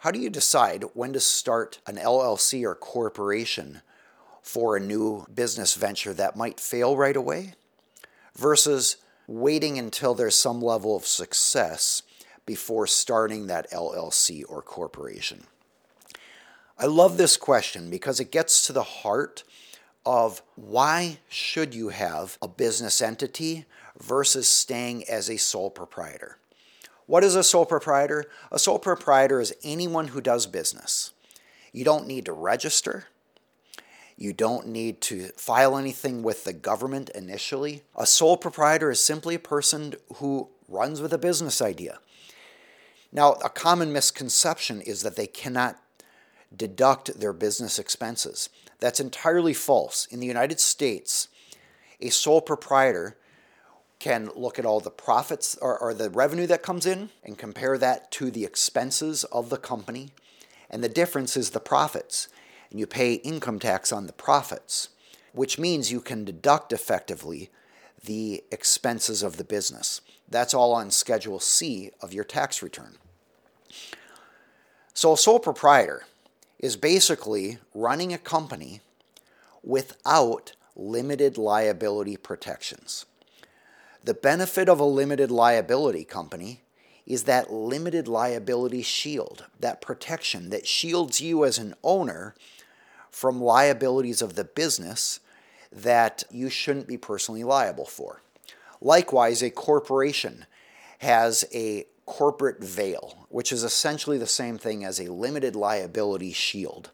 How do you decide when to start an LLC or corporation for a new business venture that might fail right away versus waiting until there's some level of success before starting that LLC or corporation? I love this question because it gets to the heart of why should you have a business entity versus staying as a sole proprietor. What is a sole proprietor? A sole proprietor is anyone who does business. You don't need to register. You don't need to file anything with the government initially. A sole proprietor is simply a person who runs with a business idea. Now, a common misconception is that they cannot deduct their business expenses. That's entirely false. In the United States, a sole proprietor can look at all the profits or, or, the revenue that comes in and compare that to the expenses of the company. And the difference is the profits and you pay income tax on the profits, which means you can deduct effectively the expenses of the business. That's all on Schedule C of your tax return. So, a sole proprietor is basically running a company without limited liability protections. The benefit of a limited liability company is that limited liability shield, that protection that shields you as an owner from liabilities of the business that you shouldn't be personally liable for. Likewise, a corporation has a corporate veil, which is essentially the same thing as a limited liability shield.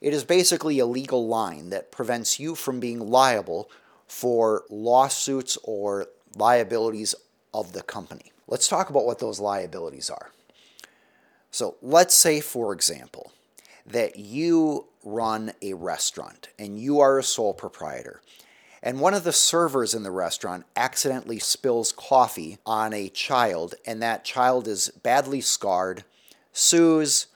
It is basically a legal line that prevents you from being liable for lawsuits or liabilities of the company. Let's talk about what those liabilities are. So, let's say, for example, that you run a restaurant and you are a sole proprietor. And one of the servers in the restaurant accidentally spills coffee on a child, and that child is badly scarred, sues,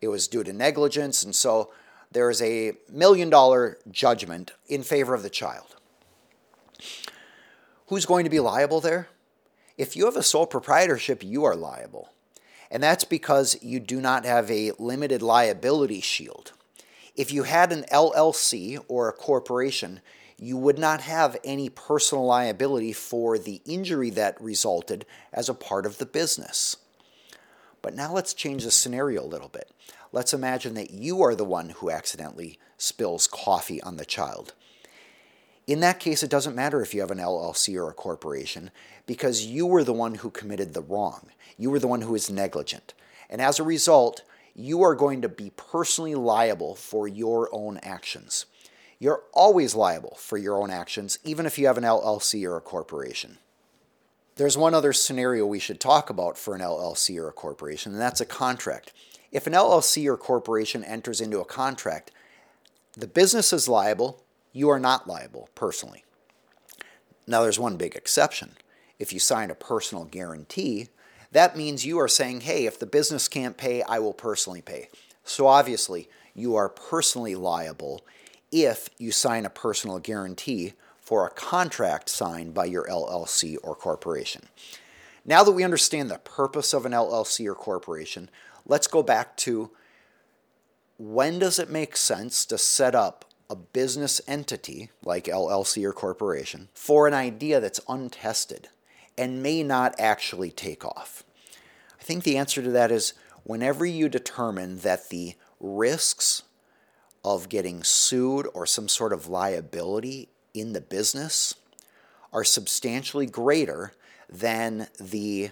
it was due to negligence, and so there is a million dollar judgment in favor of the child. Who's going to be liable there? If you have a sole proprietorship, you are liable. And that's because you do not have a limited liability shield. If you had an LLC or a corporation, you would not have any personal liability for the injury that resulted as a part of the business. But now let's change the scenario a little bit. Let's imagine that you are the one who accidentally spills coffee on the child. In that case, it doesn't matter if you have an LLC or a corporation because you were the one who committed the wrong. You were the one who is negligent. And as a result, you are going to be personally liable for your own actions. You're always liable for your own actions, even if you have an LLC or a corporation. There's one other scenario we should talk about for an LLC or a corporation, and that's a contract. If an LLC or corporation enters into a contract, the business is liable, you are not liable personally. Now, there's one big exception. If you sign a personal guarantee, that means you are saying, hey, if the business can't pay, I will personally pay. So obviously, you are personally liable if you sign a personal guarantee for a contract signed by your LLC or corporation. Now that we understand the purpose of an LLC or corporation, let's go back to when does it make sense to set up a business entity like LLC or corporation for an idea that's untested and may not actually take off? I think the answer to that is whenever you determine that the risks of getting sued or some sort of liability in the business are substantially greater than the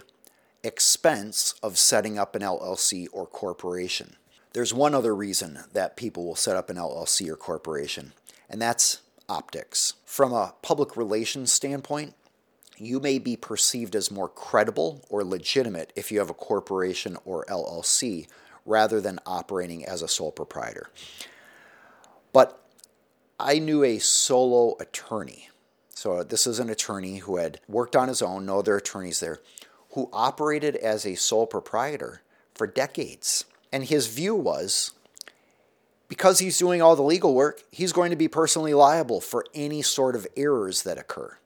expense of setting up an LLC or corporation. There's one other reason that people will set up an LLC or corporation, and that's optics. From a public relations standpoint, you may be perceived as more credible or legitimate if you have a corporation or LLC rather than operating as a sole proprietor. But I knew a solo attorney. So this is an attorney who had worked on his own, no other attorneys there, who operated as a sole proprietor for decades. And his view was because he's doing all the legal work, he's going to be personally liable for any sort of errors that occur.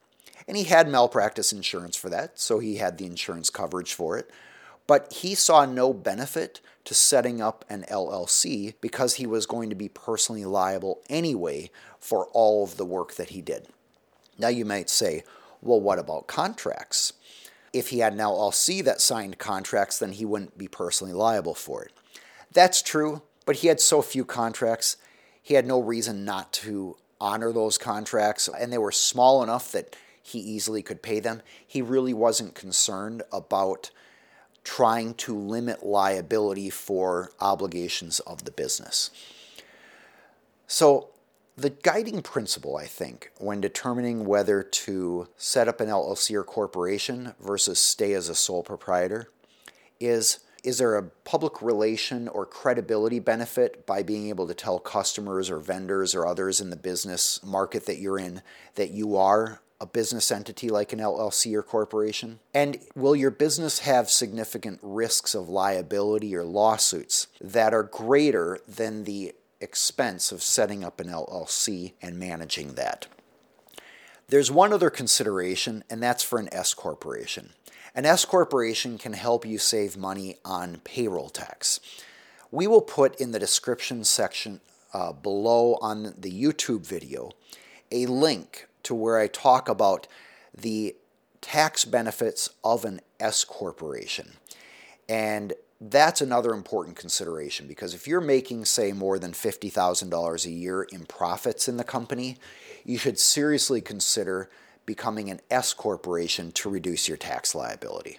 And he had malpractice insurance for that, so he had the insurance coverage for it. But he saw no benefit to setting up an LLC because he was going to be personally liable anyway for all of the work that he did. Now you might say, well, what about contracts? If he had an LLC that signed contracts, then he wouldn't be personally liable for it. That's true, but he had so few contracts, he had no reason not to honor those contracts, and they were small enough that he easily could pay them. He really wasn't concerned about trying to limit liability for obligations of the business. So, the guiding principle, I think, when determining whether to set up an LLC or corporation versus stay as a sole proprietor is is there a public relation or credibility benefit by being able to tell customers or vendors or others in the business market that you're in that you are a business entity like an LLC or corporation? And will your business have significant risks of liability or lawsuits that are greater than the expense of setting up an LLC and managing that? There's one other consideration, and that's for an S corporation. An S corporation can help you save money on payroll tax. We will put in the description section uh, below on the YouTube video a link to where I talk about the tax benefits of an S corporation. And that's another important consideration because if you're making, say, more than $50,000 a year in profits in the company, you should seriously consider becoming an S corporation to reduce your tax liability.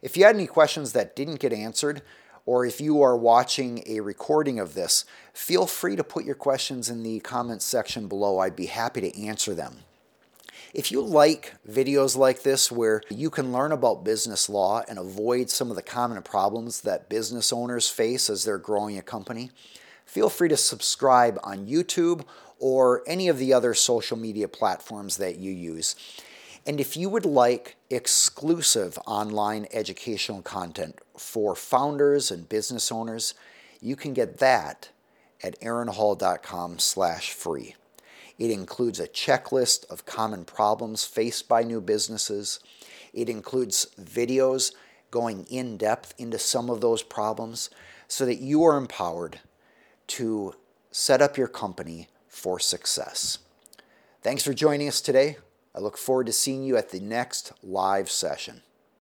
If you had any questions that didn't get answered, or if you are watching a recording of this, feel free to put your questions in the comments section below. I'd be happy to answer them. If you like videos like this where you can learn about business law and avoid some of the common problems that business owners face as they're growing a company, feel free to subscribe on YouTube or any of the other social media platforms that you use. And if you would like exclusive online educational content for founders and business owners, you can get that at aaronhall.com slash free. It includes a checklist of common problems faced by new businesses. It includes videos going in depth into some of those problems so that you are empowered to set up your company for success. Thanks for joining us today. I look forward to seeing you at the next live session.